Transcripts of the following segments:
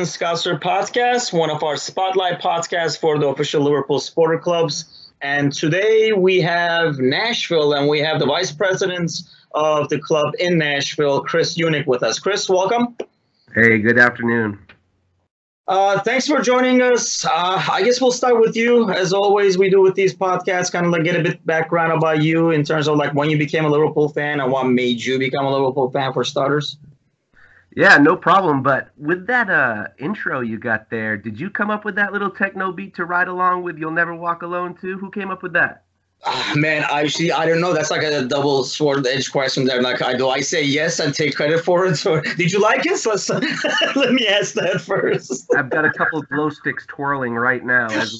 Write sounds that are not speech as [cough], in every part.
American Scouser podcast, one of our spotlight podcasts for the official Liverpool supporter clubs. And today we have Nashville and we have the vice president of the club in Nashville, Chris Unick, with us. Chris, welcome. Hey, good afternoon. Uh, thanks for joining us. Uh, I guess we'll start with you, as always we do with these podcasts. Kind of like get a bit background about you in terms of like when you became a Liverpool fan and what made you become a Liverpool fan for starters. Yeah, no problem. But with that uh, intro you got there, did you come up with that little techno beat to ride along with "You'll Never Walk Alone" too? Who came up with that? Oh, man, I see. I don't know. That's like a double sword edge question. There, like, I do I say yes and take credit for it, [laughs] or did you like it? Let's, [laughs] let me ask that first. [laughs] I've got a couple of glow sticks twirling right now as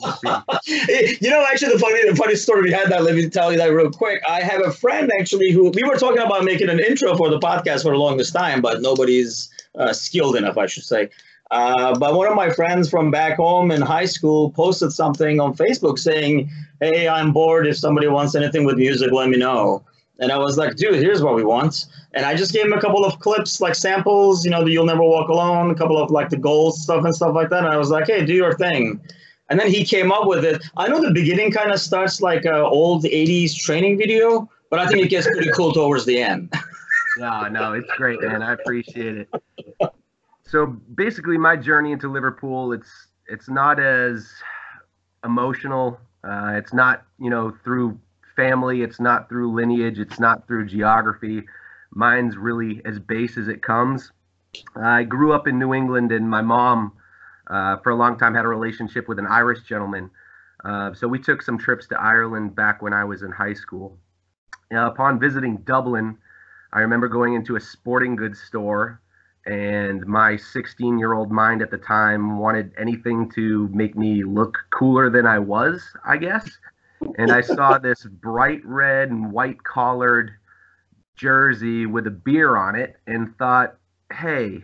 you know, actually, the funny, the funny story we had that. Let me tell you that real quick. I have a friend actually who we were talking about making an intro for the podcast for the longest time, but nobody's uh, skilled enough, I should say. Uh, but one of my friends from back home in high school posted something on Facebook saying, "Hey, I'm bored. If somebody wants anything with music, let me know." And I was like, "Dude, here's what we want." And I just gave him a couple of clips, like samples, you know, the "You'll Never Walk Alone," a couple of like the goals stuff and stuff like that. And I was like, "Hey, do your thing." And then he came up with it. I know the beginning kind of starts like an old '80s training video, but I think it gets pretty cool towards the end. [laughs] no, no, it's great, man. I appreciate it so basically, my journey into Liverpool, it's it's not as emotional. Uh, it's not you know through family. It's not through lineage. It's not through geography. Mine's really as base as it comes. I grew up in New England, and my mom, uh, for a long time, had a relationship with an Irish gentleman. Uh, so we took some trips to Ireland back when I was in high school. upon visiting Dublin, I remember going into a sporting goods store and my 16 year old mind at the time wanted anything to make me look cooler than I was, I guess. And I saw [laughs] this bright red and white collared jersey with a beer on it and thought, hey,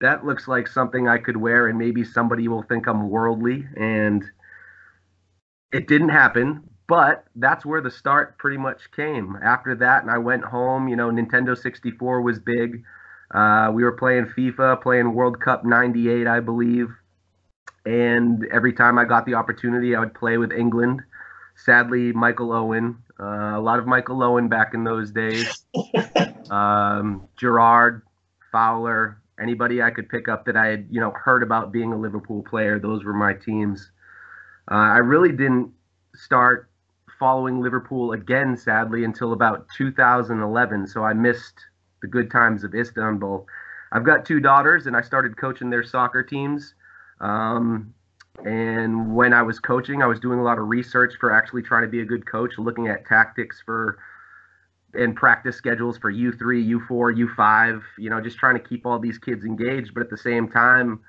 that looks like something I could wear and maybe somebody will think I'm worldly. And it didn't happen, but that's where the start pretty much came. After that, and I went home, you know, Nintendo 64 was big. Uh, we were playing FIFA, playing World Cup 98, I believe. And every time I got the opportunity, I would play with England. Sadly, Michael Owen, uh, a lot of Michael Owen back in those days. [laughs] um, Gerrard, Fowler, anybody I could pick up that I had, you know, heard about being a Liverpool player. Those were my teams. Uh, I really didn't start following Liverpool again, sadly, until about 2011. So I missed the good times of Istanbul. I've got two daughters, and I started coaching their soccer teams. Um, and when I was coaching, I was doing a lot of research for actually trying to be a good coach, looking at tactics for and practice schedules for U3, U4, U5. You know, just trying to keep all these kids engaged. But at the same time,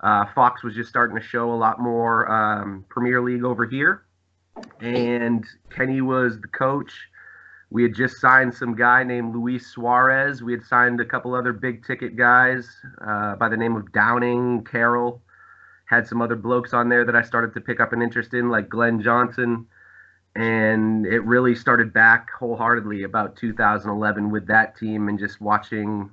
uh, Fox was just starting to show a lot more um, Premier League over here, and Kenny was the coach we had just signed some guy named Luis Suarez. We had signed a couple other big ticket guys uh, by the name of Downing, Carroll. Had some other blokes on there that I started to pick up an interest in, like Glenn Johnson. And it really started back wholeheartedly about 2011 with that team and just watching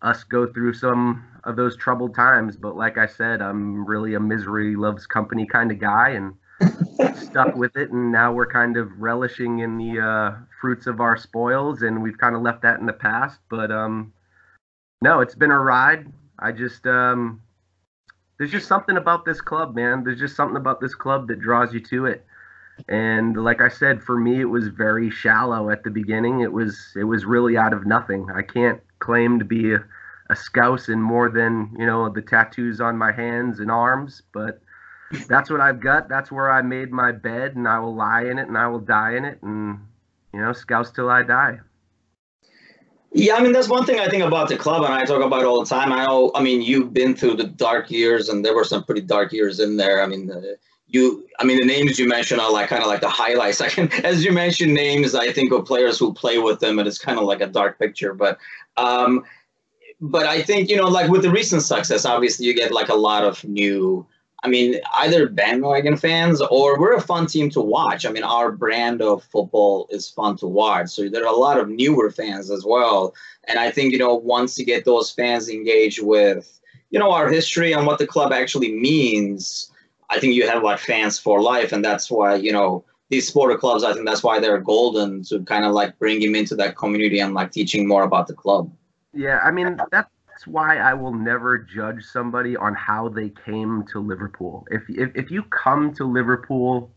us go through some of those troubled times. But like I said, I'm really a misery loves company kind of guy. And stuck with it, and now we're kind of relishing in the uh, fruits of our spoils, and we've kind of left that in the past. But um, no, it's been a ride. I just um, there's just something about this club, man. There's just something about this club that draws you to it. And like I said, for me, it was very shallow at the beginning. It was it was really out of nothing. I can't claim to be a, a scouse in more than you know the tattoos on my hands and arms, but that's what I've got. That's where I made my bed, and I will lie in it, and I will die in it, and you know, Scouse till I die. Yeah, I mean that's one thing I think about the club, and I talk about all the time. I know, I mean, you've been through the dark years, and there were some pretty dark years in there. I mean, uh, you, I mean, the names you mentioned are like kind of like the highlights. [laughs] I can, as you mentioned names, I think of players who play with them, and it's kind of like a dark picture. But, um, but I think you know, like with the recent success, obviously you get like a lot of new I mean, either bandwagon fans or we're a fun team to watch. I mean, our brand of football is fun to watch. So there are a lot of newer fans as well. And I think, you know, once you get those fans engaged with, you know our history and what the club actually means, I think you have like fans for life, and that's why you know these supporter clubs. I think that's why they're golden to kind of like bring him into that community and like teaching more about the club. Yeah, I mean that's why I will never judge somebody on how they came to Liverpool. If if, if you come to Liverpool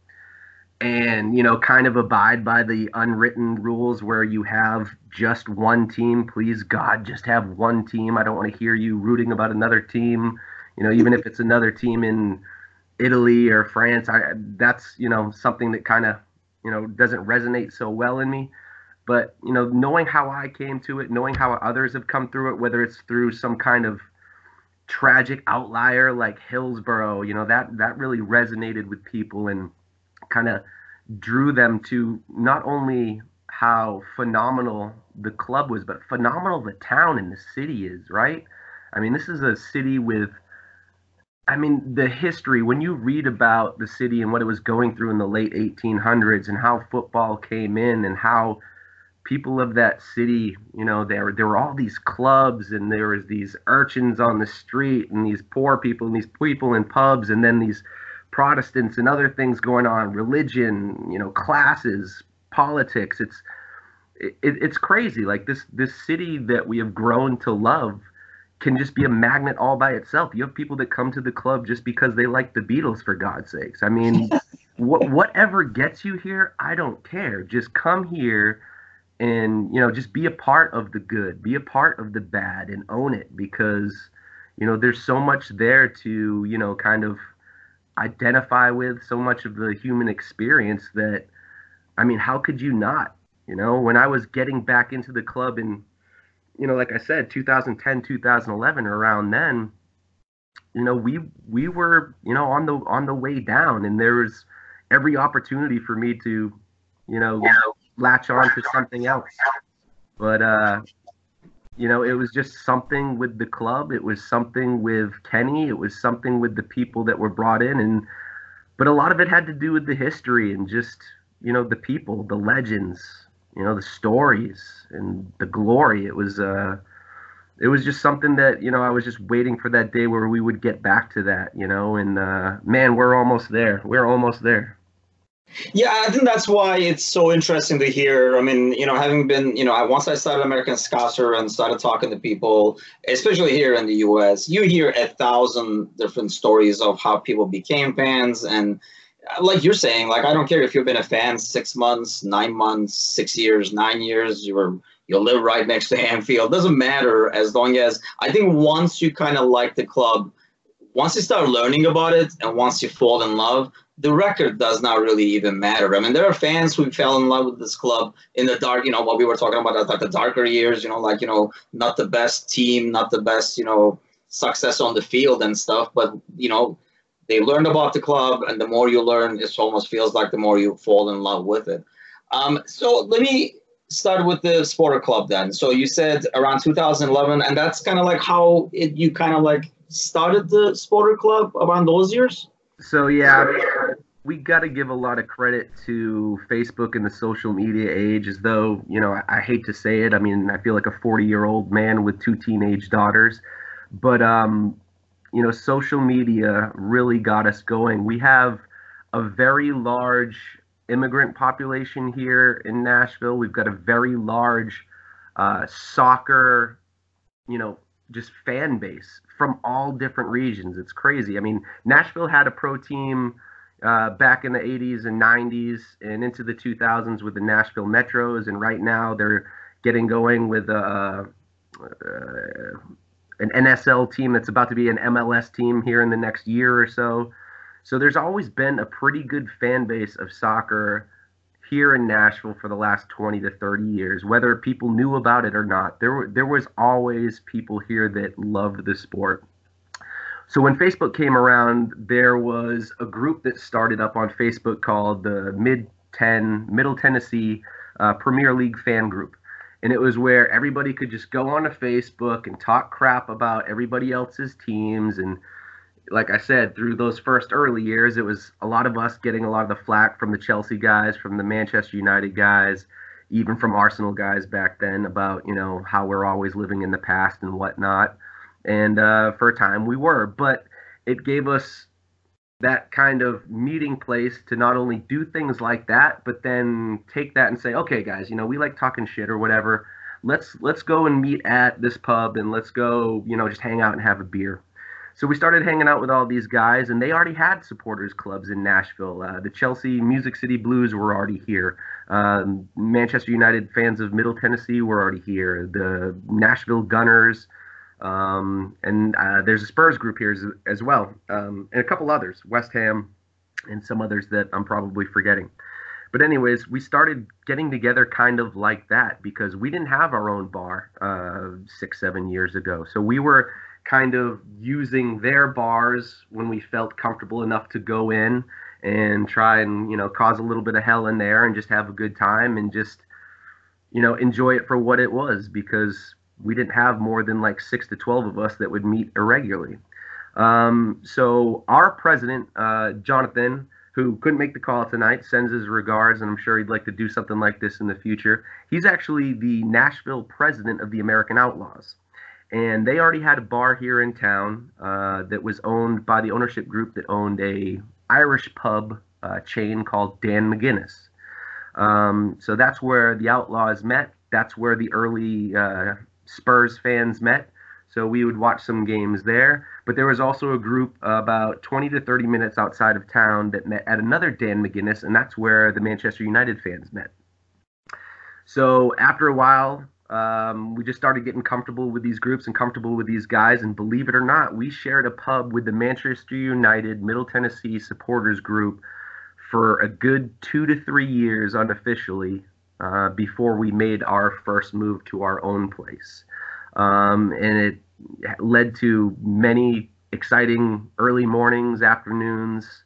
and you know kind of abide by the unwritten rules where you have just one team please god just have one team. I don't want to hear you rooting about another team. You know even if it's another team in italy or france I, that's you know something that kind of you know doesn't resonate so well in me but you know knowing how i came to it knowing how others have come through it whether it's through some kind of tragic outlier like hillsborough you know that that really resonated with people and kind of drew them to not only how phenomenal the club was, but phenomenal the town and the city is, right? I mean, this is a city with, I mean, the history, when you read about the city and what it was going through in the late 1800s and how football came in and how people of that city, you know, there, there were all these clubs and there was these urchins on the street and these poor people and these people in pubs and then these Protestants and other things going on, religion, you know, classes, politics. It's it, it's crazy. Like this this city that we have grown to love can just be a magnet all by itself. You have people that come to the club just because they like the Beatles, for God's sakes. I mean, [laughs] what whatever gets you here, I don't care. Just come here and you know just be a part of the good, be a part of the bad, and own it because you know there's so much there to you know kind of identify with so much of the human experience that I mean, how could you not? You know, when I was getting back into the club in, you know, like I said, 2010, 2011, around then, you know, we we were, you know, on the on the way down, and there was every opportunity for me to, you know, latch on to something else. But uh, you know, it was just something with the club. It was something with Kenny. It was something with the people that were brought in, and but a lot of it had to do with the history and just you know the people, the legends, you know the stories and the glory. It was uh, it was just something that you know I was just waiting for that day where we would get back to that, you know. And uh, man, we're almost there. We're almost there. Yeah, I think that's why it's so interesting to hear. I mean, you know, having been, you know, once I started American Scouser and started talking to people, especially here in the U.S., you hear a thousand different stories of how people became fans, and uh, like you're saying, like I don't care if you've been a fan six months, nine months, six years, nine years, you were you live right next to Anfield. Doesn't matter as long as I think once you kind of like the club, once you start learning about it, and once you fall in love the record does not really even matter. I mean, there are fans who fell in love with this club in the dark, you know, what we were talking about, like the darker years, you know, like, you know, not the best team, not the best, you know, success on the field and stuff, but, you know, they learned about the club, and the more you learn, it almost feels like the more you fall in love with it. Um, so let me start with the supporter club then. So you said around 2011, and that's kind of like how it, you kind of like started the supporter club around those years? So yeah, we got to give a lot of credit to Facebook and the social media age, as though you know I, I hate to say it. I mean, I feel like a 40 year old man with two teenage daughters, but um, you know, social media really got us going. We have a very large immigrant population here in Nashville. We've got a very large uh, soccer, you know, just fan base from all different regions. It's crazy. I mean, Nashville had a pro team uh, back in the 80s and 90s and into the 2000s with the Nashville Metros, and right now they're getting going with uh, uh, an USL team that's about to be an MLS team here in the next year or so. So there's always been a pretty good fan base of soccer here in Nashville for the last 20 to 30 years, whether people knew about it or not. There, were, there was always people here that loved the sport. So when Facebook came around, there was a group that started up on Facebook called the Mid 10 Middle Tennessee uh, Premier League fan group. And it was where everybody could just go onto Facebook and talk crap about everybody else's teams and like I said, through those first early years, it was a lot of us getting a lot of the flack from the Chelsea guys, from the Manchester United guys, even from Arsenal guys back then about, you know, how we're always living in the past and whatnot. and uh, for a time we were. But it gave us that kind of meeting place to not only do things like that, but then take that and say, okay, guys, you know, we like talking shit or whatever. Let's let's go and meet at this pub and let's go, you know, just hang out and have a beer. So we started hanging out with all these guys, and they already had supporters clubs in Nashville. Uh, the Chelsea Music City Blues were already here. Um, Manchester United fans of Middle Tennessee were already here. The Nashville Gunners, um, and uh, there's a Spurs group here as, as well, um, and a couple others, West Ham, and some others that I'm probably forgetting. But anyways, we started getting together kind of like that because we didn't have our own bar uh, six, seven years ago. So we were kind of using their bars when we felt comfortable enough to go in and try and you know cause a little bit of hell in there and just have a good time and just you know enjoy it for what it was because we didn't have more than like six to 12 of us that would meet irregularly. Um, so our president, uh, Jonathan, who couldn't make the call tonight, sends his regards, and I'm sure he'd like to do something like this in the future. He's actually the Nashville president of the American Outlaws. And they already had a bar here in town uh, that was owned by the ownership group that owned a Irish pub uh, chain called Dan McGuinness. Um, so that's where the Outlaws met. That's where the early uh, Spurs fans met. So we would watch some games there. But there was also a group about 20 to 30 minutes outside of town that met at another Dan McGuinness, and that's where the Manchester United fans met. So after a while, um, we just started getting comfortable with these groups and comfortable with these guys. And believe it or not, we shared a pub with the Manchester United Middle Tennessee supporters group for a good two to three years unofficially uh, before we made our first move to our own place. Um, and it led to many exciting early mornings, afternoons,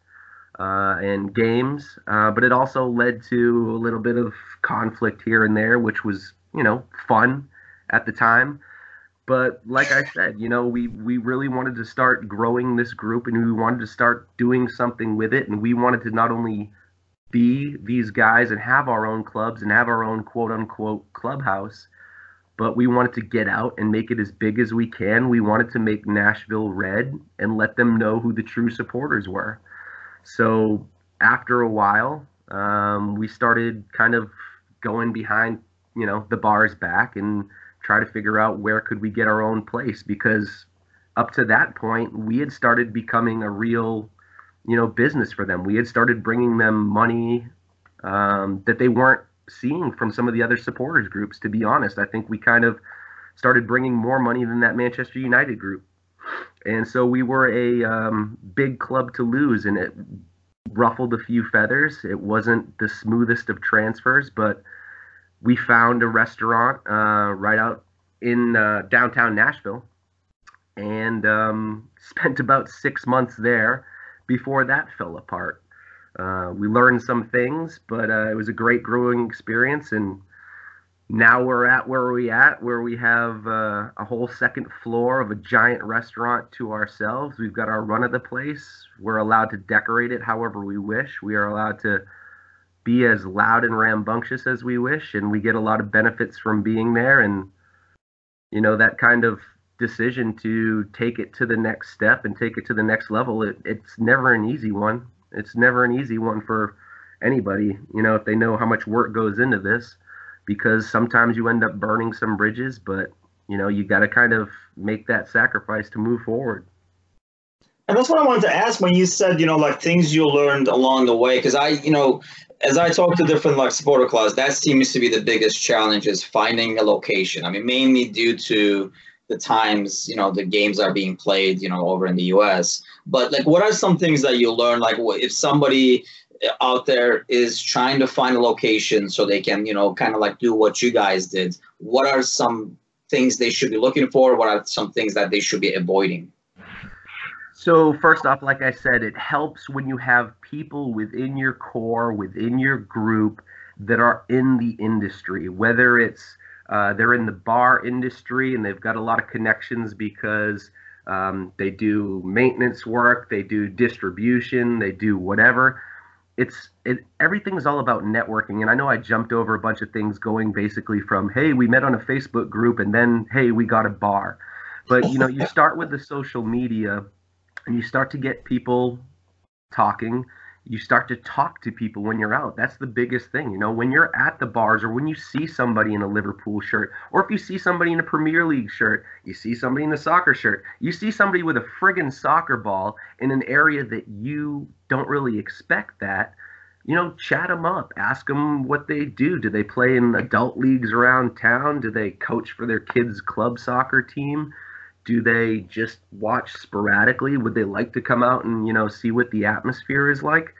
uh, and games. Uh, but it also led to a little bit of conflict here and there, which was, you know, fun at the time. But like I said, you know, we, we really wanted to start growing this group and we wanted to start doing something with it. And we wanted to not only be these guys and have our own clubs and have our own quote unquote clubhouse, but we wanted to get out and make it as big as we can. We wanted to make Nashville red and let them know who the true supporters were. So after a while, um, we started kind of going behind, you know, the bar's back and try to figure out where could we get our own place because up to that point we had started becoming a real you know business for them. We had started bringing them money um, that they weren't seeing from some of the other supporters groups. To be honest, I think we kind of started bringing more money than that Manchester United group, and so we were a um, big club to lose, and it ruffled a few feathers. It wasn't the smoothest of transfers, but we found a restaurant uh, right out in uh, downtown Nashville and um, [laughs] spent about six months there before that fell apart. Uh, we learned some things, but uh, it was a great growing experience. And now we're at where we at, where we have uh, a whole second floor of a giant restaurant to ourselves. We've got our run of the place. We're allowed to decorate it however we wish. We are allowed to be as loud and rambunctious as we wish, and we get a lot of benefits from being there. And you know that kind of decision to take it to the next step and take it to the next level, it, it's never an easy one. It's never an easy one for anybody, you know, if they know how much work goes into this, because sometimes you end up burning some bridges, but, you know, you got to kind of make that sacrifice to move forward. And that's what I wanted to ask when you said, you know, like things you learned along the way. Because I, you know, as I talk to different like supporter clubs, that seems to be the biggest challenge is finding a location. I mean, mainly due to the times you know the games are being played you know over in the us but like what are some things that you learn? Like if somebody eh, out there is trying to find a location so they can you know kind of like do what you guys did what are some things they should be looking for? What are some things that they should be avoiding so first off like i said it helps when you have people within your core within your group that are in the industry whether it's uh, they're in the bar industry and they've got a lot of connections because um, they do maintenance work, they do distribution, they do whatever. It's it, everything's all about networking. And I know I jumped over a bunch of things going basically from, hey, we met on a Facebook group and then, hey, we got a bar. But you know, you [laughs] start with the social media, and you start to get people talking you start to talk to people when you're out. That's the biggest thing. You know, when you're at the bars or when you see somebody in a Liverpool shirt, or if you see somebody in a Premier League shirt, you see somebody in a soccer shirt, you see somebody with a friggin' soccer ball in an area that you don't really expect that, you know, chat them up, ask them what they do. Do they play in adult leagues around town? Do they coach for their kids' club soccer team? Do they just watch sporadically? Would they like to come out and you know see what the atmosphere is like?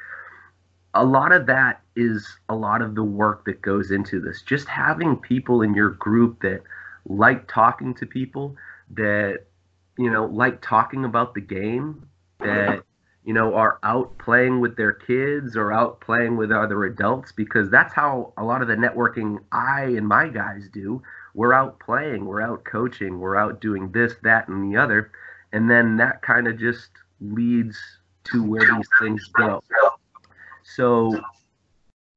A lot of that is a lot of the work that goes into this. Just having people in your group that like talking to people that you know like talking about the game that you know are out playing with their kids or out playing with other adults because that's how a lot of the networking I and my guys do we're out playing, we're out coaching, we're out doing this, that, and the other. And then that kind of just leads to where these things go. So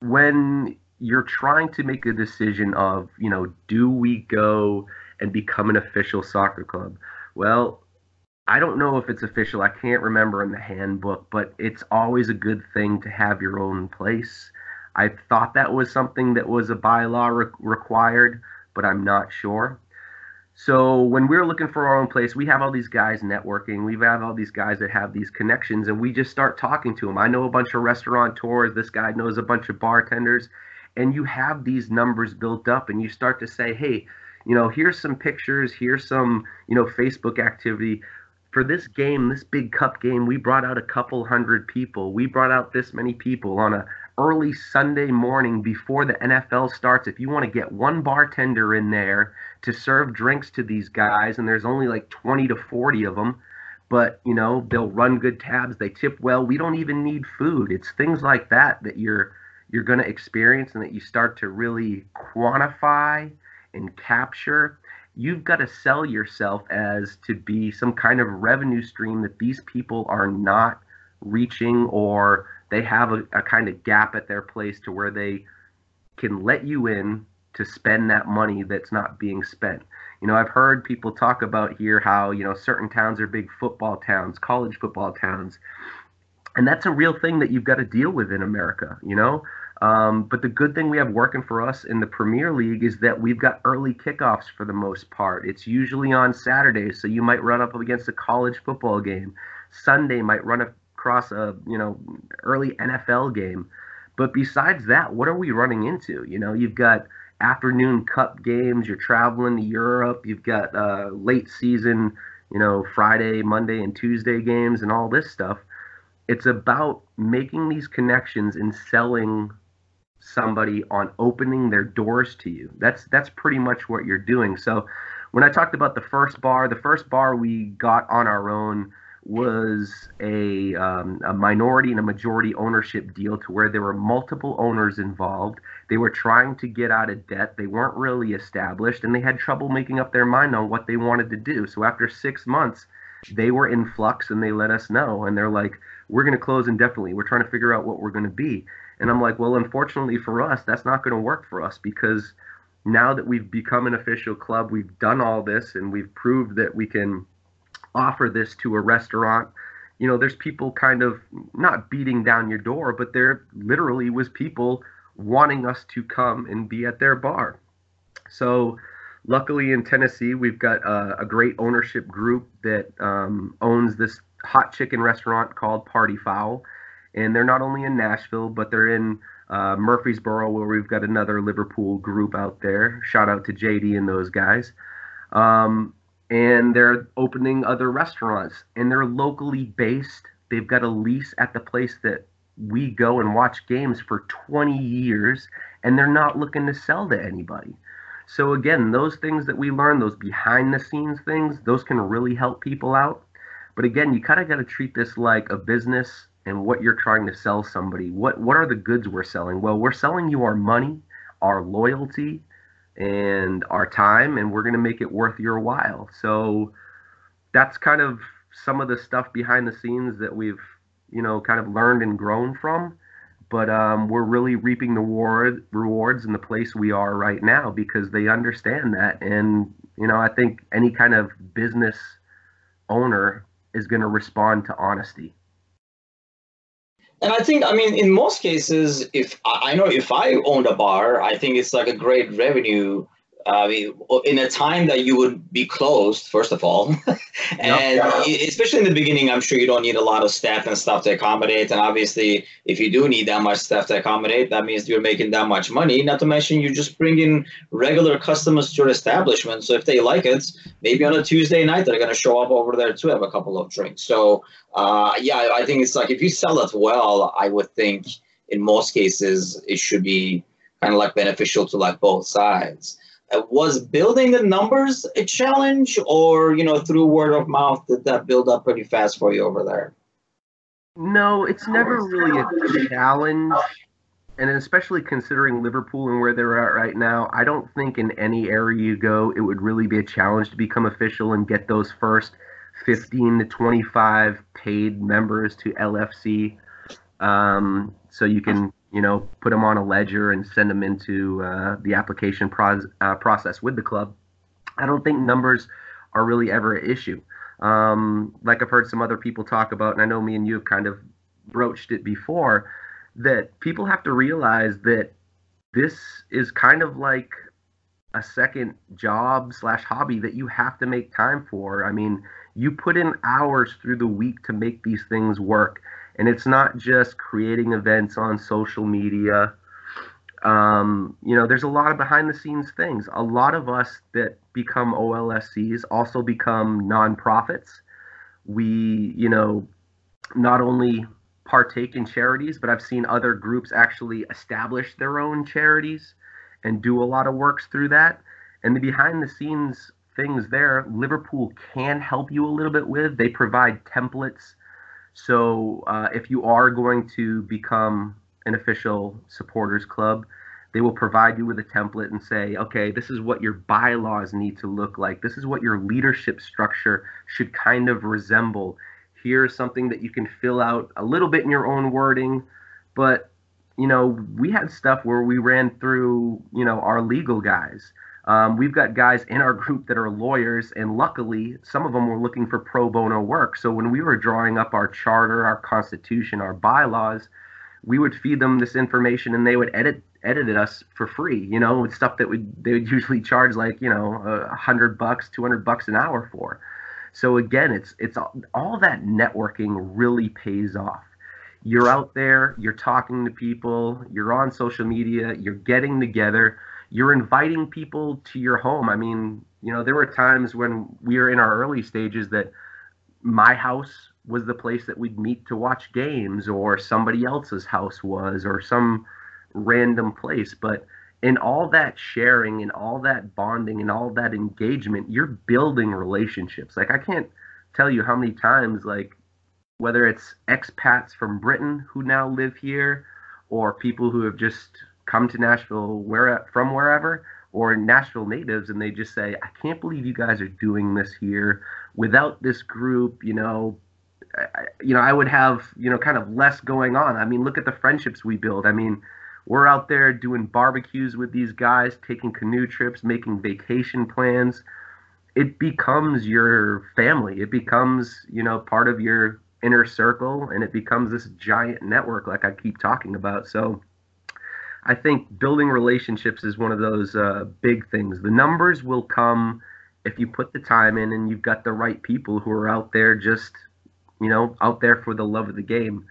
when you're trying to make a decision of, you know, do we go and become an official soccer club? Well, I don't know if it's official. I can't remember in the handbook, but it's always a good thing to have your own place. I thought that was something that was a bylaw re- required, but I'm not sure. So when we're looking for our own place, we have all these guys networking. We have all these guys that have these connections, and we just start talking to them. I know a bunch of restaurateurs. This guy knows a bunch of bartenders, and you have these numbers built up, and you start to say, hey, you know, here's some pictures, here's some, you know, Facebook activity. For this game, this big cup game, we brought out a couple hundred people. We brought out this many people on a, early Sunday morning before the NFL starts, if you want to get one bartender in there to serve drinks to these guys, and there's only like 20 to 40 of them, but you know they'll run good tabs, they tip well. We don't even need food. It's things like that that you're you're going to experience and that you start to really quantify and capture. You've got to sell yourself as to be some kind of revenue stream that these people are not reaching or they have a, a kind of gap at their place to where they can let you in to spend that money that's not being spent. You know, I've heard people talk about here how, you know, certain towns are big football towns, college football towns. And that's a real thing that you've got to deal with in America, you know? Um, but the good thing we have working for us in the Premier League is that we've got early kickoffs for the most part. It's usually on Saturdays, so you might run up against a college football game. Sunday might run up across a you know early NFL game. But besides that, what are we running into? You know, you've got afternoon cup games. You're traveling to Europe. You've got uh, late season, you know, Friday, Monday, and Tuesday games, and all this stuff. It's about making these connections and selling somebody on opening their doors to you. That's that's pretty much what you're doing. So when I talked about the first bar, the first bar we got on our own was a, um, a minority and a majority ownership deal to where there were multiple owners involved. They were trying to get out of debt. They weren't really established and they had trouble making up their mind on what they wanted to do. So after six months, they were in flux and they let us know. And they're like, we're going to close indefinitely. We're trying to figure out what we're going to be. And I'm like, well, unfortunately for us, that's not going to work for us because now that we've become an official club, we've done all this and we've proved that we can offer this to a restaurant you know there's people kind of not beating down your door but there literally was people wanting us to come and be at their bar. So luckily in tennessee we've got a, a great ownership group that um, owns this hot chicken restaurant called party fowl. And they're not only in nashville but they're in uh, murfreesboro where we've got another liverpool group out there. Shout out to jd and those guys. Um, and they're opening other restaurants and they're locally based. They've got a lease at the place that we go and watch games for 20 years and they're not looking to sell to anybody. So again, those things that we learn, those behind the scenes things, those can really help people out. But again, you kind of got to treat this like a business and what you're trying to sell somebody. What what are the goods we're selling? Well, we're selling you our money, our loyalty, and our time and we're going to make it worth your while. So that's kind of some of the stuff behind the scenes that we've you know kind of learned and grown from. But um, we're really reaping the reward, rewards in the place we are right now because they understand that. And You know, I think any kind of business owner is going to respond to honesty. And I think, I mean, in most cases, if I know if I owned a bar, I think it's like a great revenue I mean, in a time that you would be closed, first of all, [laughs] and yep. especially in the beginning, I'm sure you don't need a lot of staff and stuff to accommodate. And obviously, if you do need that much staff to accommodate, that means you're making that much money. Not to mention, you just bring in regular customers to your establishment. So if they like it, maybe on a Tuesday night, they're going to show up over there to have a couple of drinks. So, uh, yeah, I think it's like if you sell it well, I would think in most cases it should be kind of like beneficial to like both sides. Was building the numbers a challenge or you know through word of mouth did that build up pretty fast for you over there? No it's never really a challenge and especially considering liverpool and where they're at right now i don't think in any area you go it would really be a challenge to become official and get those first 15 to 25 paid members to lfc um, so you can you know, put them on a ledger and send them into uh, the application pros- uh, process with the club. I don't think numbers are really ever an issue. Um, like I've heard some other people talk about, and I know me and you have kind of broached it before, that people have to realize that this is kind of like a second job slash hobby that you have to make time for. I mean, you put in hours through the week to make these things work and it's not just creating events on social media. Um, you know there's a lot of behind the scenes things. A lot of us that become olscs also become nonprofits. We you know not only partake in charities but i've seen other groups actually establish their own charities and do a lot of works through that. And the behind the scenes things there liverpool can help you a little bit with. They provide templates so uh, if you are going to become an official supporters club, they will provide you with a template and say, okay, this is what your bylaws need to look like. This is what your leadership structure should kind of resemble. Here's something that you can fill out a little bit in your own wording, but you know, we had stuff where we ran through, you know, our legal guys um, we've got guys in our group that are lawyers, and luckily, some of them were looking for pro bono work. So when we were drawing up our charter, our constitution, our bylaws, we would feed them this information, and they would edit edit it us for free. You know, with stuff that would they would [laughs] usually charge like you know a hundred bucks, two hundred bucks an hour for. So again, it's it's all, all that networking really pays off you're out there, you're talking to people, you're on social media, you're getting together, you're inviting people to your home. I mean, you know, there were times when we were in our early stages that my house was the place that we'd meet to watch games, or somebody else's house was, or some random place. But in all that sharing and all that bonding and all that engagement, you're building relationships. Like, I can't tell you how many times, like, whether it's expats from Britain who now live here, or people who have just come to Nashville where from wherever or Nashville natives and they just say, I can't believe you guys are doing this here. Without this group, you know, I, you know, I would have, you know, kind of less going on. I mean, look at the friendships we build. I mean, we're out there doing barbecues with these guys, taking canoe trips, making vacation plans. It becomes your family. It becomes, you know, part of your inner circle and it becomes this giant network like I keep talking about. So, I think building relationships is one of those uh, big things. The numbers will come if you put the time in and you've got the right people who are out there just, you know, out there for the love of the game.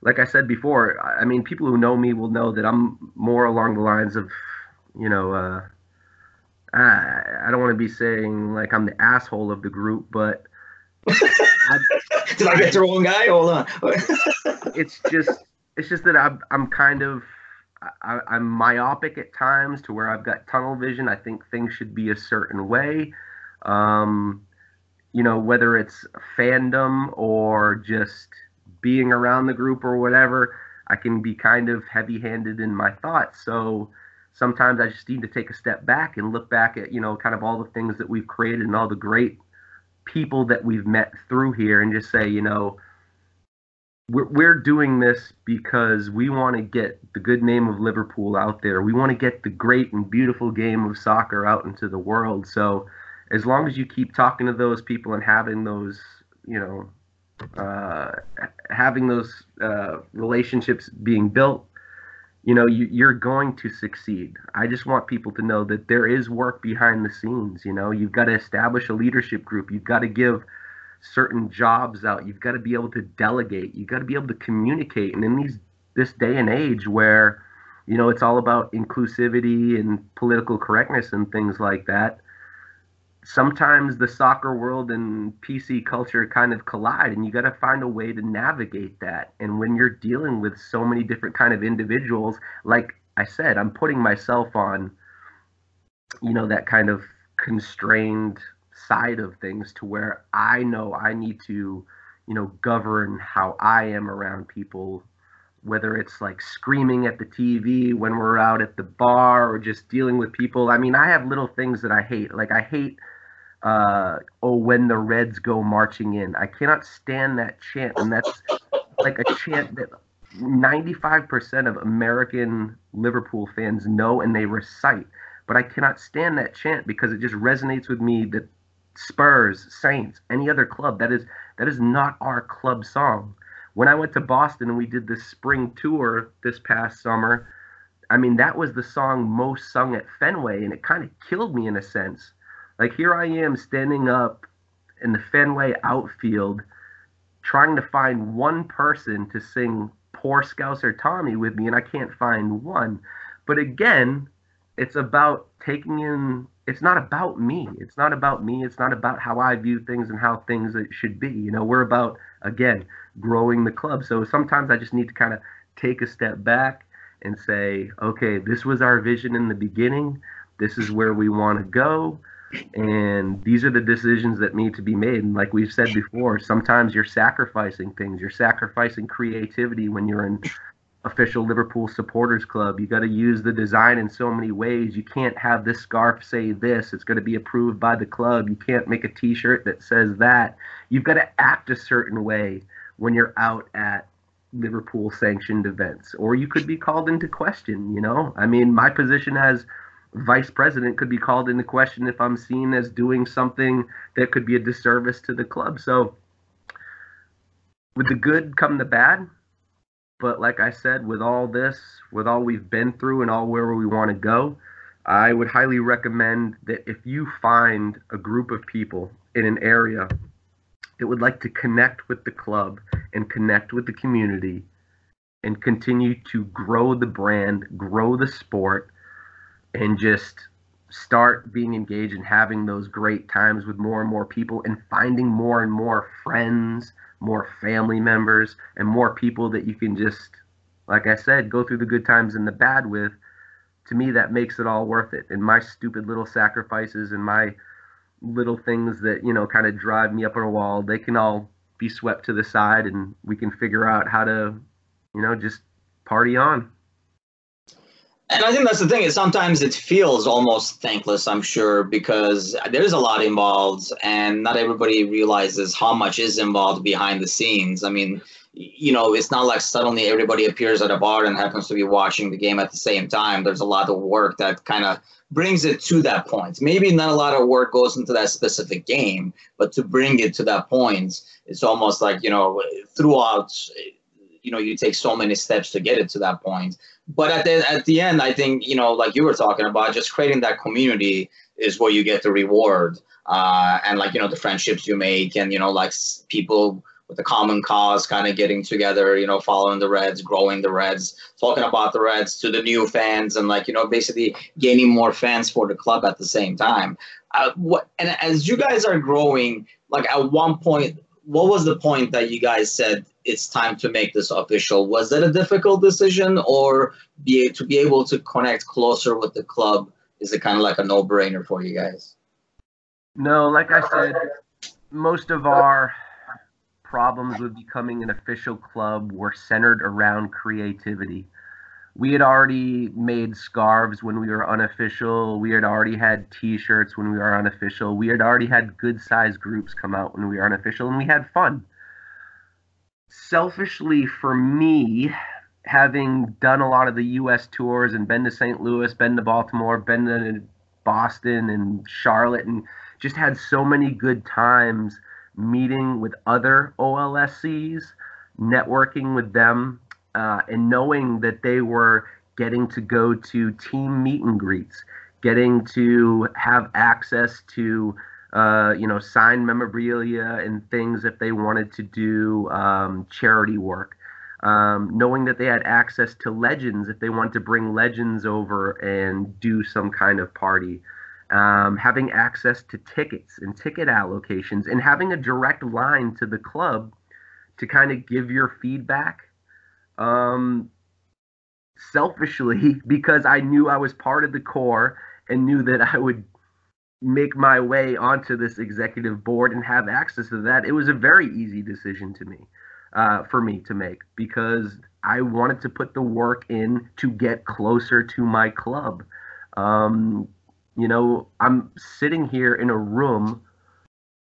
Like I said before, I mean, people who know me will know that I'm more along the lines of, you know, uh, I, I don't want to be saying like I'm the asshole of the group, but. I, [laughs] Did I get the wrong guy? Hold on. [laughs] it's just, it's just that I'm, I'm kind of I, I'm myopic at times to where I've got tunnel vision. I think things should be a certain way. Um, you know, whether it's fandom or just being around the group or whatever, I can be kind of heavy handed in my thoughts. So sometimes I just need to take a step back and look back at, you know, kind of all the things that we've created and all the great people that we've met through here and just say, you know, we're, doing this because we want to get the good name of Liverpool out there. We want to get the great and beautiful game of soccer out into the world. So as long as you keep talking to those people and having those, you know, uh, having those uh, relationships being built, you know, you, you're going to succeed. I just want people to know that there is work behind the scenes. You know, you've got to establish a leadership group. You've got to give certain jobs out. You've got to be able to delegate. You've got to be able to communicate. And in these this day and age where, you know, it's all about inclusivity and political correctness and things like that, sometimes the soccer world and PC culture kind of collide and you got to find a way to navigate that. And when you're dealing with so many different kind of individuals, like I said, I'm putting myself on you know that kind of constrained side of things to where I know I need to, you know, govern how I am around people whether it's like screaming at the TV when we're out at the bar or just dealing with people. I mean, I have little things that I hate. Like I hate uh, oh, when the Reds go marching in. I cannot stand that chant, and that's like a chant that 95% of American Liverpool fans know and they recite. But I cannot stand that chant because it just resonates with me that Spurs, Saints, any other club that is that is not our club song. When I went to Boston and we did this spring tour this past summer, I mean that was the song most sung at Fenway and it kind of killed me in a sense like here I am standing up in the Fenway outfield trying to find one person to sing Poor Scouser Tommy with me, and I can't find one. But again, it's about taking in, it's not about me. It's not about me. It's not about how I view things and how things should be. You know, we're about, again, growing the club. So sometimes I just need to kind of take a step back and say, okay, this was our vision in the beginning. This is where we want to go and these are the decisions that need to be made and like we've said before sometimes you're sacrificing things you're sacrificing creativity when you're in official liverpool supporters club. You got to use the design in so many ways. You can't have this scarf say this. It's going to be approved by the club. You can't make a t-shirt that says that. You've got to act a certain way when you're out at liverpool sanctioned events or you could be called into question you know? I mean my position as vice president could be called into question if I'm seen as doing something that could be a disservice to the club. So, with the good come the bad. But like I said, with all this, with all we've been through and all where we want to go, I would highly recommend that if you find a group of people in an area that would like to connect with the club and connect with the community and continue to grow the brand, grow the sport, and just start being engaged and having those great times with more and more people and finding more and more friends, more family members, and more people that you can just, like I said, go through the good times and the bad with. To me, that makes it all worth it. And my stupid little sacrifices and my little things that, you know, kind of drive me up on a wall, they can all be swept to the side and we can figure out how to, you know, just party on. And I think that's the thing is sometimes it feels almost thankless, I'm sure, because there's a lot involved and not everybody realizes how much is involved behind the scenes. I mean, you know, it's not like suddenly everybody appears at a bar and happens to be watching the game at the same time. There's a lot of work that kind of brings it to that point. Maybe not a lot of work goes into that specific game, but to bring it to that point, it's almost like, you know, throughout, you know, you take so many steps to get it to that point but at the at the end, I think you know, like you were talking about, just creating that community is where you get the reward, uh, and like you know, the friendships you make, and you know, like people with a common cause kind of getting together, you know, following the Reds, growing the Reds, talking about the Reds to the new fans, and like you know, basically gaining more fans for the club at the same time. Uh, what and as you guys are growing, like at one point, what was the point that you guys said it's time to make this official. Was that a difficult decision, or be to be able to connect closer with the club? Is it kind of like a no-brainer for you guys? No, like I said, most of our problems with becoming an official club were centered around creativity. We had already made scarves when we were unofficial. We had already had T-shirts when we were unofficial. We had already had good-sized groups come out when we were unofficial, and we had fun selfishly for me, having done a lot of the U.S. tours and been to St. Louis, been to Baltimore, been to Boston and Charlotte, and just had so many good times meeting with other OLSCs, networking with them, uh, and knowing that they were getting to go to team meet and greets, getting to have access to uh, you know signed memorabilia and things if they wanted to do um, charity work. Um, knowing that they had access to legends if they wanted to bring legends over and do some kind of party um, having access to tickets and ticket allocations, and having a direct line to the club to kind of give your feedback. Um, selfishly, [laughs] because I knew I was part of the core and knew that I would make my way onto this executive board and have access to that, it was a very easy decision to me, uh, for me to make because I wanted to put the work in to get closer to my club. Um, you know, I'm sitting here in a room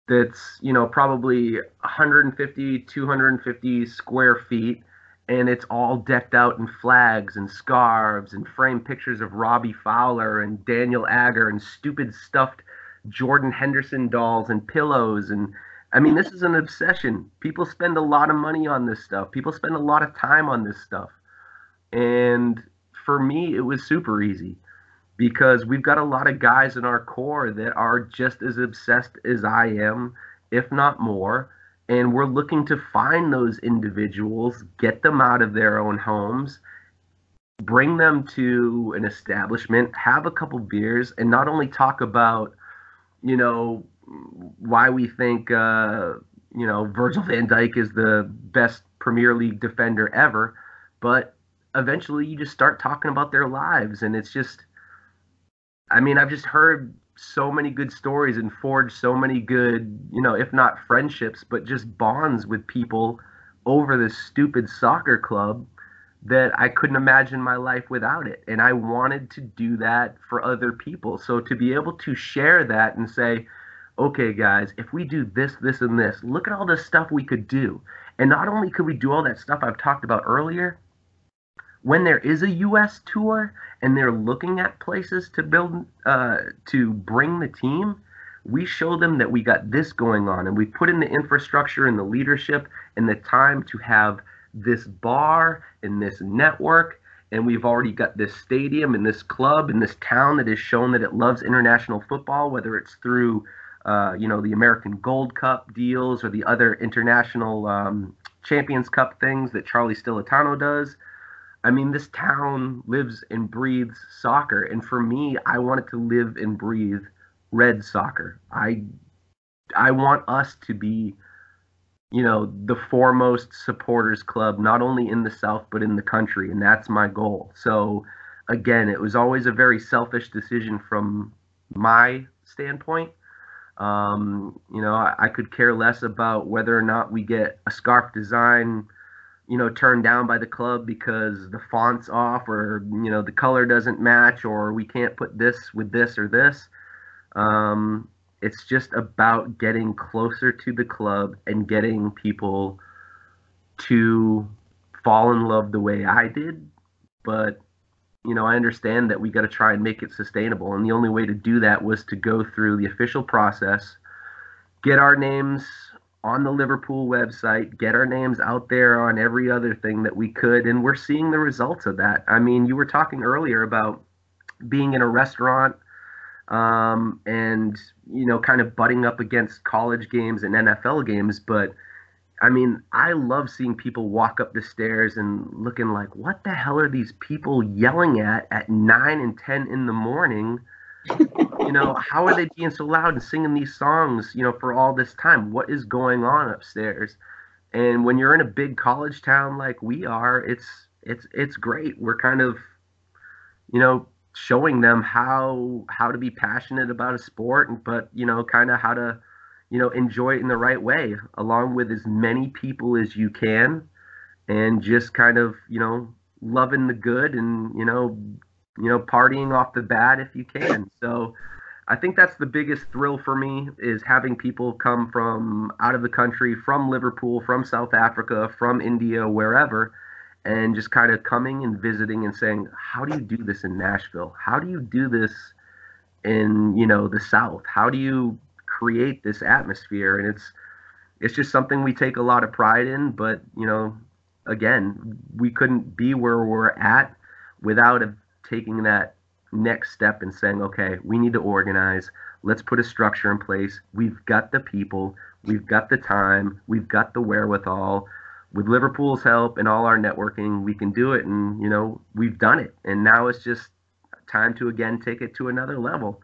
that's, you know, probably 150, 250 square feet, and it's all decked out in flags and scarves and framed pictures of Robbie Fowler and Daniel Agger and stupid stuffed Jordan Henderson dolls and pillows and I mean, this is an obsession. People spend a lot of money on this stuff. People spend a lot of time on this stuff. And for me, it was super easy because we've got a lot of guys in our core that are just as obsessed as I am, if not more. And we're looking to find those individuals, get them out of their own homes, bring them to an establishment, have a couple beers, and not only talk about, you know, why we think, uh, you know, Virgil van Dijk is the best Premier League defender ever, but eventually you just start talking about their lives. And it's just, I mean, I've just heard so many good stories and forged so many good, you know, if not friendships, but just bonds with people over this stupid soccer club that I couldn't imagine my life without it. And I wanted to do that for other people. So to be able to share that and say, okay, guys, if we do this, this, and this, look at all the stuff we could do. And not only could we do all that stuff I've talked about earlier, when there is a U.S. tour and they're looking at places to build uh, to bring the team, we show them that we got this going on and we put in the infrastructure and the leadership and the time to have this bar and this network and we've already got this stadium and this club and this town that has shown that it loves international football whether it's through uh, you know the american gold cup deals or the other international um, champions cup things that charlie stillitano does I mean, this town lives and breathes soccer, and for me, I want it to live and breathe red soccer. I I want us to be, you know, the foremost supporters club, not only in the South but in the country, and that's my goal. So, again, it was always a very selfish decision from my standpoint. Um, you know, I, I could care less about whether or not we get a scarf design you know turned down by the club because the font's off or you know the color doesn't match or we can't put this with this or this. Um, it's just about getting closer to the club and getting people to fall in love the way i did. But you know i understand that we got to try and make it sustainable and the only way to do that was to go through the official process get our names on the Liverpool website, get our names out there on every other thing that we could, and we're seeing the results of that. I mean, you were talking earlier about being in a restaurant um, and you know, kind of butting up against college games and NFL games, but I mean, I love seeing people walk up the stairs and looking like, what the hell are these people yelling at at nine and ten in the morning? [laughs] you know, how are they being so loud and singing these songs, you know, for all this time? What is going on upstairs? And when you're in a big college town like we are, it's it's it's great. We're kind of, you know, showing them how how to be passionate about a sport, but you know, kind of how to, you know, enjoy it in the right way, along with as many people as you can, and just kind of, you know, loving the good and you know you know, partying off the bat if you can. So I think that's the biggest thrill for me is having people come from out of the country, from Liverpool, from South Africa, from India, wherever, and just kind of coming and visiting and saying, how do you do this in Nashville? How do you do this in, you know, the South? How do you create this atmosphere, and it's it's just something we take a lot of pride in. But you know, again, we couldn't be where we're at without taking that next step in saying, okay, we need to organize. Let's put a structure in place. We've got the people, we've got the time, we've got the wherewithal. With Liverpool's help and all our networking, we can do it. And, you know, we've done it. And now it's just time to again take it to another level.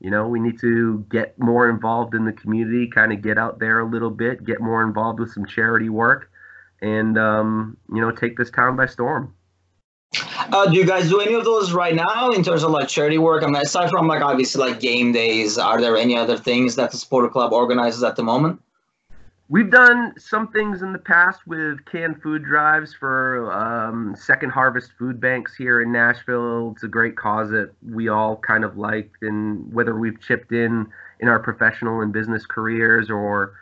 You know, we need to get more involved in the community, kind of get out there a little bit, get more involved with some charity work, and, um, you know, take this town by storm. Uh, do you guys do any of those right now in terms of like charity work? I mean, aside from like obviously like game days, are there any other things that the Supporter Club organizes at the moment? We've done some things in the past with canned food drives for um, Second Harvest Food Banks here in Nashville. It's a great cause that we all kind of like, and whether we've chipped in in our professional and business careers or,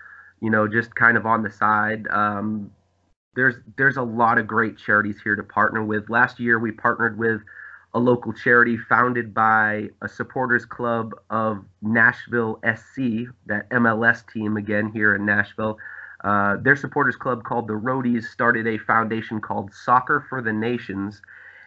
you know, just kind of on the side. Um, there's there's a lot of great charities here to partner with. Last year we partnered with a local charity founded by a supporters club of Nashville SC, that MLS team again here in Nashville. Uh, their supporters club called the Roadies started a foundation called Soccer for the Nations.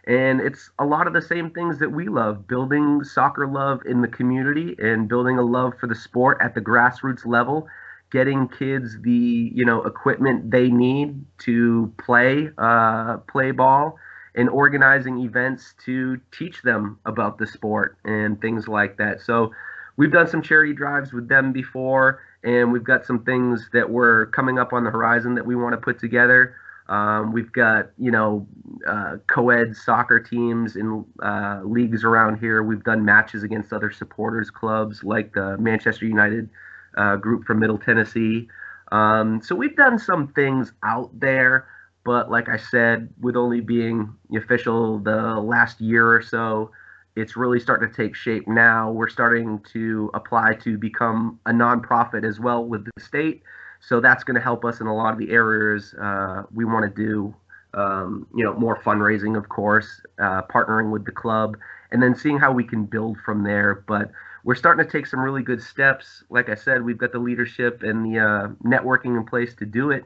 And it's a lot of the same things that we love building soccer love in the community and building a love for the sport at the grassroots level getting kids the you know equipment they need to play uh, play ball and organizing events to teach them about the sport and things like that. So we've done some charity drives with them before, and we've got some things that were coming up on the horizon that we want to put together. Um, we've got you know uh, co-ed soccer teams in uh, leagues around here. We've done matches against other supporters clubs like the Manchester United uh, group from Middle Tennessee. Um, so we've done some things out there, but like I said, with only being official the last year or so, it's really starting to take shape now. We're starting to apply to become a nonprofit as well with the state. So that's going to help us in a lot of the areas uh, we want to do. Um, you know, more fundraising, of course, uh, partnering with the club, and then seeing how we can build from there. But we're starting to take some really good steps. Like I said, we've got the leadership and the uh, networking in place to do it.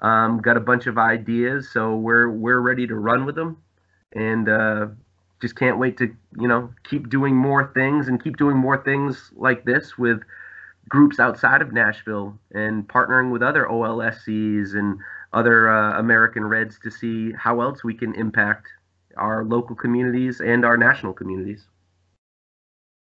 Um, got a bunch of ideas, so we're we're ready to run with them, and uh, just can't wait to you know keep doing more things and keep doing more things like this with groups outside of Nashville and partnering with other OLSCs and other uh, American Reds to see how else we can impact our local communities and our national communities.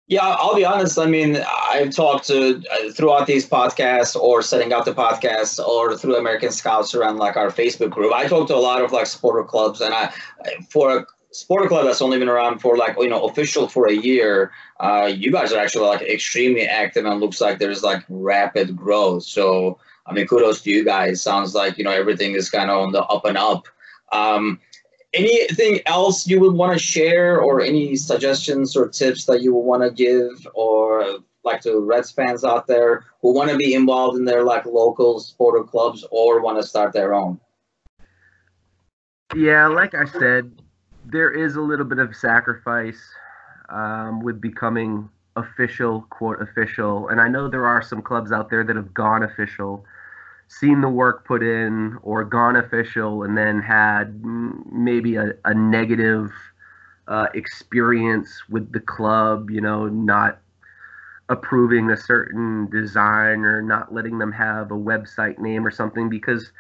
Yeah, I'll be honest. I mean, I've talked to uh, throughout these podcasts or setting up the podcast or through American Scouse around like our Facebook group. I talked to a lot of like supporter clubs, and I for a supporter club that's only been around for like you know official for a year. Uh, you guys are actually like extremely active, and looks like there's like rapid growth. So I mean, kudos to you guys. Sounds like you know everything is kind of on the up and up. Um, anything else you would want to share or any suggestions or tips that you would want to give or like to Reds fans out there who want to be involved in their like local supporter clubs or want to start their own? Yeah, like I said, there is a little bit of sacrifice um, with becoming official, quote official. And I know there are some clubs out there that have gone official seen the work put in or gone official and then had maybe a, a negative uh, experience with the club, you know, not approving a certain design or not letting them have a website name or something because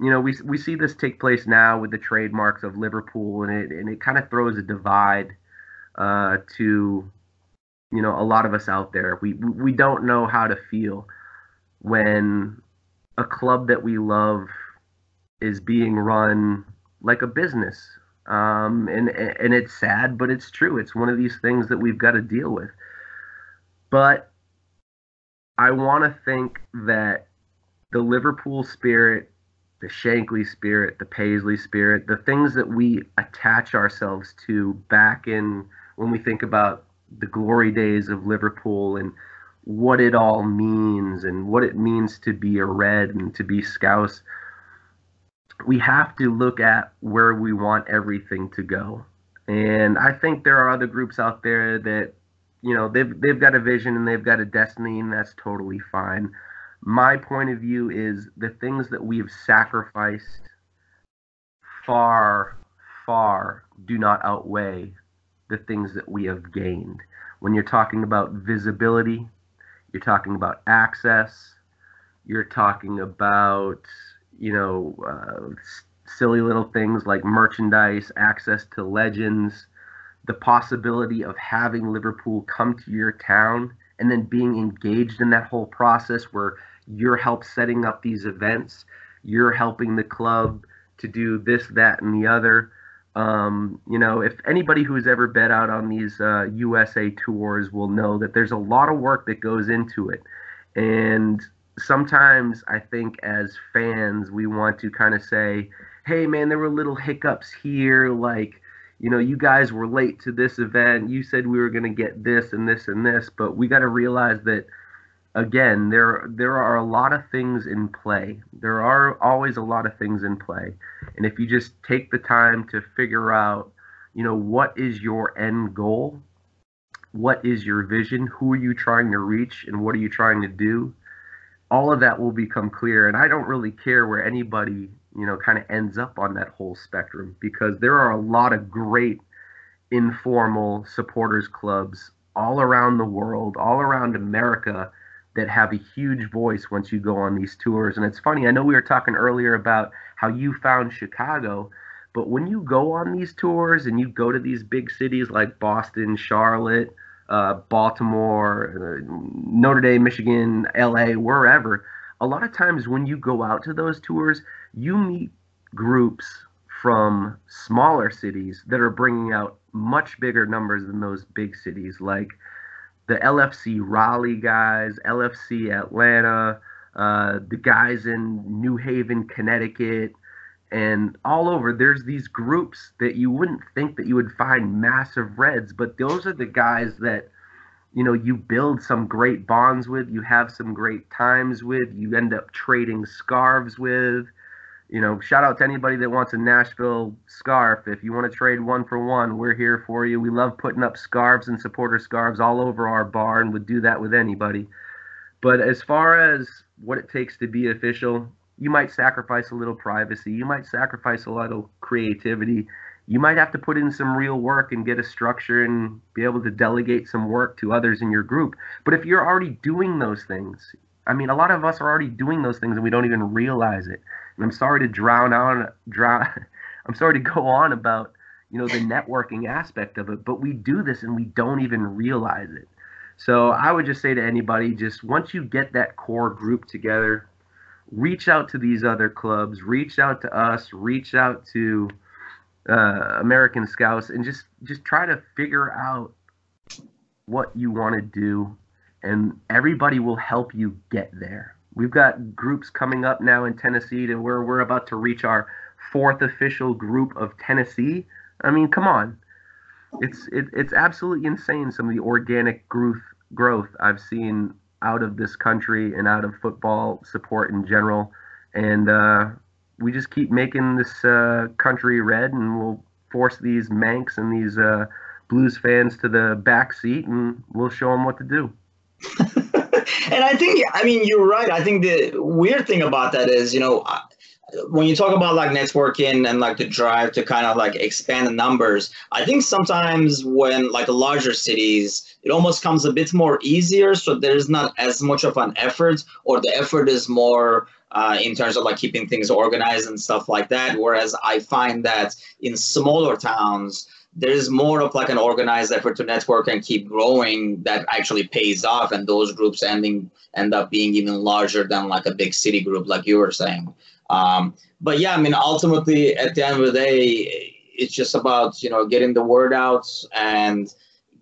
you know we, we see this take place now with the trademarks of Liverpool and it and it kind of throws a divide uh, to you know a lot of us out there. We we don't know how to feel when a club that we love is being run like a business. Um, and and it's sad, but it's true. It's one of these things that we've got to deal with. But I want to think that the Liverpool spirit, the Shankly spirit, the Paisley spirit, the things that we attach ourselves to back in when we think about the glory days of Liverpool and what it all means and what it means to be a red and to be scouse we have to look at where we want everything to go and i think there are other groups out there that you know they've they've got a vision and they've got a destiny, and that's totally fine. My point of view is the things that we have sacrificed far, far do not outweigh the things that we have gained. When you're talking about visibility, you're talking about access, you're talking about you know uh, silly little things like merchandise, access to legends, the possibility of having Liverpool come to your town and then being engaged in that whole process where you're help setting up these events, you're helping the club to do this, that, and the other. Um, you know, if anybody who's ever bet out on these uh, USA tours will know that there's a lot of work that goes into it. And sometimes I think as fans, we want to kind of say, hey, man, there were little hiccups here. Like, you know, you guys were late to this event. You said we were going to get this and this and this. But we got to realize that again, there there are a lot of things in play. There are always a lot of things in play, and if you just take the time to figure out, you know, what is your end goal, what is your vision, who are you trying to reach, and what are you trying to do, all of that will become clear. And I don't really care where anybody, you know, kind of ends up on that whole spectrum because there are a lot of great informal supporters clubs all around the world, all around America that have a huge voice once you go on these tours. And it's funny, I know we were talking earlier about how you found Chicago, but when you go on these tours and you go to these big cities like Boston, Charlotte, uh, Baltimore, uh, Notre Dame, Michigan, LA, wherever, a lot of times when you go out to those tours, you meet groups from smaller cities that are bringing out much bigger numbers than those big cities like the LFC Raleigh guys, LFC Atlanta, uh, the guys in New Haven, Connecticut, and all over. There's these groups that you wouldn't think that you would find massive reds, but those are the guys that you know you build some great bonds with, you have some great times with, you end up trading scarves with you know, shout out to anybody that wants a Nashville scarf. If you want to trade one for one, we're here for you. We love putting up scarves and supporter scarves all over our bar and would do that with anybody. But as far as what it takes to be official, you might sacrifice a little privacy. You might sacrifice a of creativity. You might have to put in some real work and get a structure and be able to delegate some work to others in your group. But if you're already doing those things, I mean, a lot of us are already doing those things and we don't even realize it. And I'm sorry to drown on drown. [laughs] I'm sorry to go on about you know the networking aspect of it, but we do this and we don't even realize it. So I would just say to anybody, just once you get that core group together, reach out to these other clubs, reach out to us, reach out to uh, American Scouse, and just just try to figure out what you want to do, and everybody will help you get there. We've got groups coming up now in Tennessee to where we're about to reach our fourth official group of Tennessee. I mean, come on. It's it, it's absolutely insane some of the organic growth growth I've seen out of this country and out of football support in general. And uh, we just keep making this uh, country red, and we'll force these Mancs and these uh, Blues fans to the back seat, and we'll show them what to do. [laughs] and I think, I mean, you're right. I think the weird thing about that is, you know, when you talk about like networking and like the drive to kind of like expand the numbers, I think sometimes when like the larger cities, it almost comes a bit more easier. So there's not as much of an effort, or the effort is more uh, in terms of like keeping things organized and stuff like that. Whereas I find that in smaller towns, there's more of like an organized effort to network and keep growing that actually pays off and those groups ending end up being even larger than like a big city group like you were saying. Um, but yeah i mean ultimately at the end of the day it's just about you know getting the word out and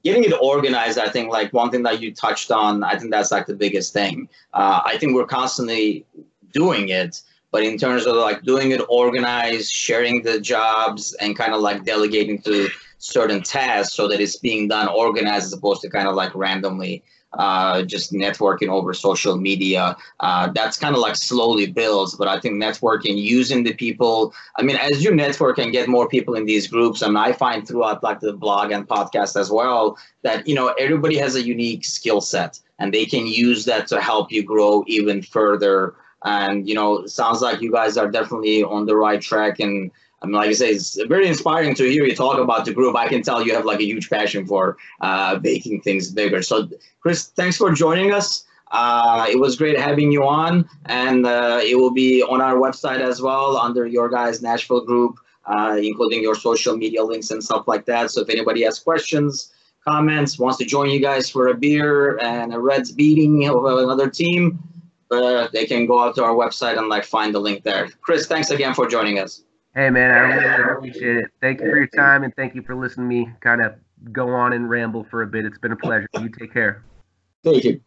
getting it organized i think like one thing that you touched on i think that's like the biggest thing. Uh, i think we're constantly doing it but in terms of like doing it organized sharing the jobs and kind of like delegating to certain tasks so that it's being done organized as opposed to kind of like randomly uh, just networking over social media. Uh, that's kind of like slowly builds, but I think networking, using the people. I mean, as you network and get more people in these groups, and I find throughout like the blog and podcast as well that you know everybody has a unique skill set, and they can use that to help you grow even further. And you know, sounds like you guys are definitely on the right track and I mean, like I say, it's very inspiring to hear you talk about the group. I can tell you have like a huge passion for uh, making things bigger. So, Chris, thanks for joining us. Uh, it was great having you on, and uh, it will be on our website as well under your guys' Nashville group, uh, including your social media links and stuff like that. So, if anybody has questions, comments, wants to join you guys for a beer and a Reds beating of another team, uh, they can go out to our website and like find the link there. Chris, thanks again for joining us. Hey, man, I really appreciate it. Thank you for your time and thank you for listening to me kind of go on and ramble for a bit. It's been a pleasure. You take care. Thank you.